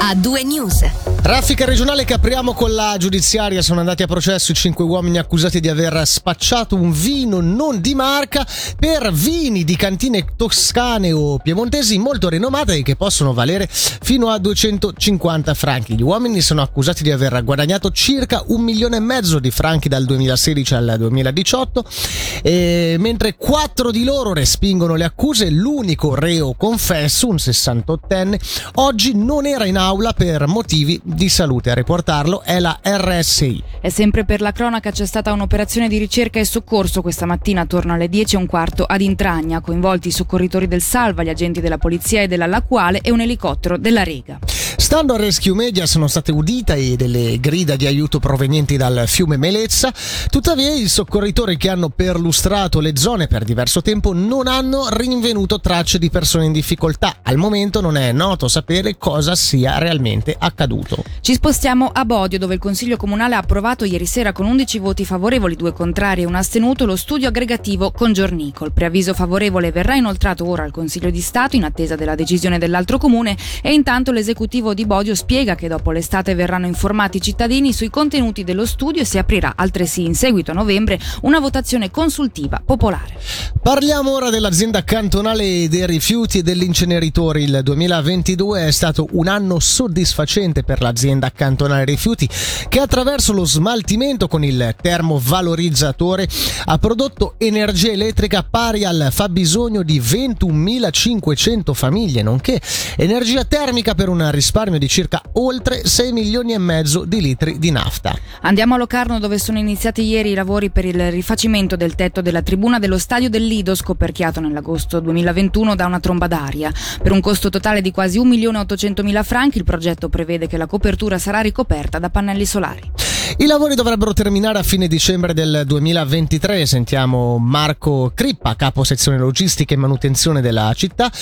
a due news. Raffica regionale che apriamo con la giudiziaria. Sono andati a processo i cinque uomini accusati di aver spacciato un vino non di marca per vini di cantine toscane o piemontesi molto rinomate e che possono valere fino a 250 franchi. Gli uomini sono accusati di aver guadagnato circa un milione e mezzo di franchi dal 2016 al 2018 e mentre quattro di loro respingono le accuse, l'unico reo confesso, un 68enne, oggi non era in aula per motivi di salute. A riportarlo è la RSI. E sempre per la cronaca c'è stata un'operazione di ricerca e soccorso questa mattina attorno alle 10 e un quarto ad Intragna, coinvolti i soccorritori del Salva, gli agenti della polizia e della Lacuale e un elicottero della Rega. Stando a Rescue Media sono state udite delle grida di aiuto provenienti dal fiume Melezza, tuttavia i soccorritori che hanno perlustrato le zone per diverso tempo non hanno rinvenuto tracce di persone in difficoltà. Al momento non è noto sapere cosa sia realmente accaduto. Ci spostiamo a Bodio dove il Consiglio Comunale ha approvato ieri sera con 11 voti favorevoli, due contrari e un astenuto lo studio aggregativo con Giornico. Il preavviso favorevole verrà inoltrato ora al Consiglio di Stato in attesa della decisione dell'altro comune e intanto l'esecutivo di Bodio spiega che dopo l'estate verranno informati i cittadini sui contenuti dello studio e si aprirà altresì in seguito a novembre una votazione consultiva popolare. Parliamo ora dell'azienda cantonale dei rifiuti e dell'inceneritore. Il 2022 è stato un anno soddisfacente per l'azienda cantonale rifiuti che attraverso lo smaltimento con il termovalorizzatore ha prodotto energia elettrica pari al fabbisogno di 21.500 famiglie, nonché energia termica per un risparmio di circa oltre 6 milioni e mezzo di litri di nafta. Andiamo a Locarno dove sono iniziati ieri i lavori per il rifacimento del tetto della tribuna dello stadio del Lido scoperchiato nell'agosto 2021 da una tromba d'aria. Per un costo totale di quasi 1.800.000 franchi il progetto prevede che la copertura sarà ricoperta da pannelli solari. I lavori dovrebbero terminare a fine dicembre del 2023. Sentiamo Marco Crippa, capo sezione logistica e manutenzione della città,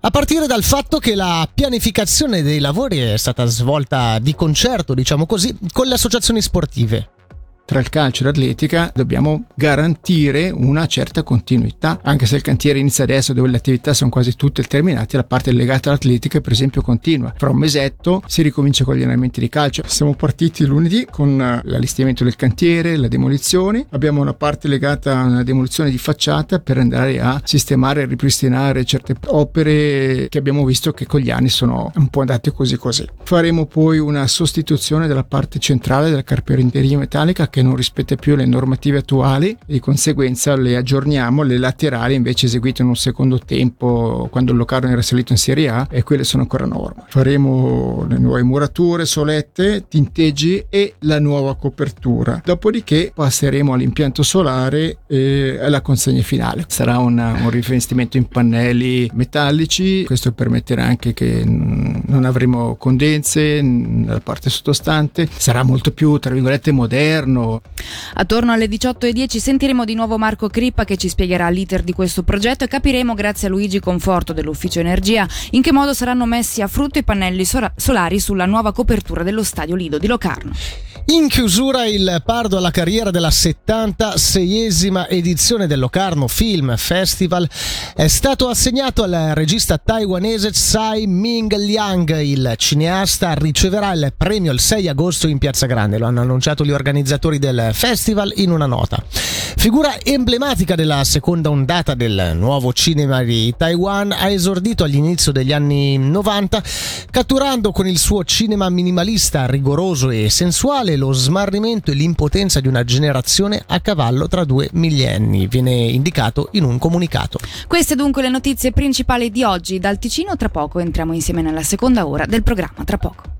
a partire dal fatto che la pianificazione dei lavori è stata svolta di concerto, diciamo così, con le associazioni sportive tra il calcio e l'atletica dobbiamo garantire una certa continuità. Anche se il cantiere inizia adesso dove le attività sono quasi tutte terminate, la parte legata all'atletica per esempio continua. Fra un mesetto si ricomincia con gli allenamenti di calcio. Siamo partiti lunedì con eh, l'allestimento del cantiere, la demolizione. Abbiamo una parte legata a una demolizione di facciata per andare a sistemare e ripristinare certe opere che abbiamo visto che con gli anni sono un po' andate così così. Faremo poi una sostituzione della parte centrale della carpinteria metallica che che non rispetta più le normative attuali di conseguenza le aggiorniamo, le laterali invece eseguite in un secondo tempo quando il Locarno era salito in Serie A e quelle sono ancora norma. Faremo le nuove murature, solette, tinteggi e la nuova copertura. Dopodiché passeremo all'impianto solare e alla consegna finale. Sarà una, un rivestimento in pannelli metallici, questo permetterà anche che non avremo condense nella parte sottostante, sarà molto più tra virgolette moderno Attorno alle 18.10 sentiremo di nuovo Marco Crippa che ci spiegherà l'iter di questo progetto e capiremo grazie a Luigi Conforto dell'Ufficio Energia in che modo saranno messi a frutto i pannelli solari sulla nuova copertura dello Stadio Lido di Locarno. In chiusura il Pardo alla carriera della 76esima edizione del Locarno Film Festival è stato assegnato al regista taiwanese Tsai Ming Liang. Il cineasta riceverà il premio il 6 agosto in Piazza Grande, lo hanno annunciato gli organizzatori del festival in una nota. Figura emblematica della seconda ondata del nuovo cinema di Taiwan, ha esordito all'inizio degli anni 90 catturando con il suo cinema minimalista, rigoroso e sensuale lo smarrimento e l'impotenza di una generazione a cavallo tra due millenni, viene indicato in un comunicato. Queste dunque le notizie principali di oggi. Dal Ticino tra poco entriamo insieme nella seconda ora del programma tra poco.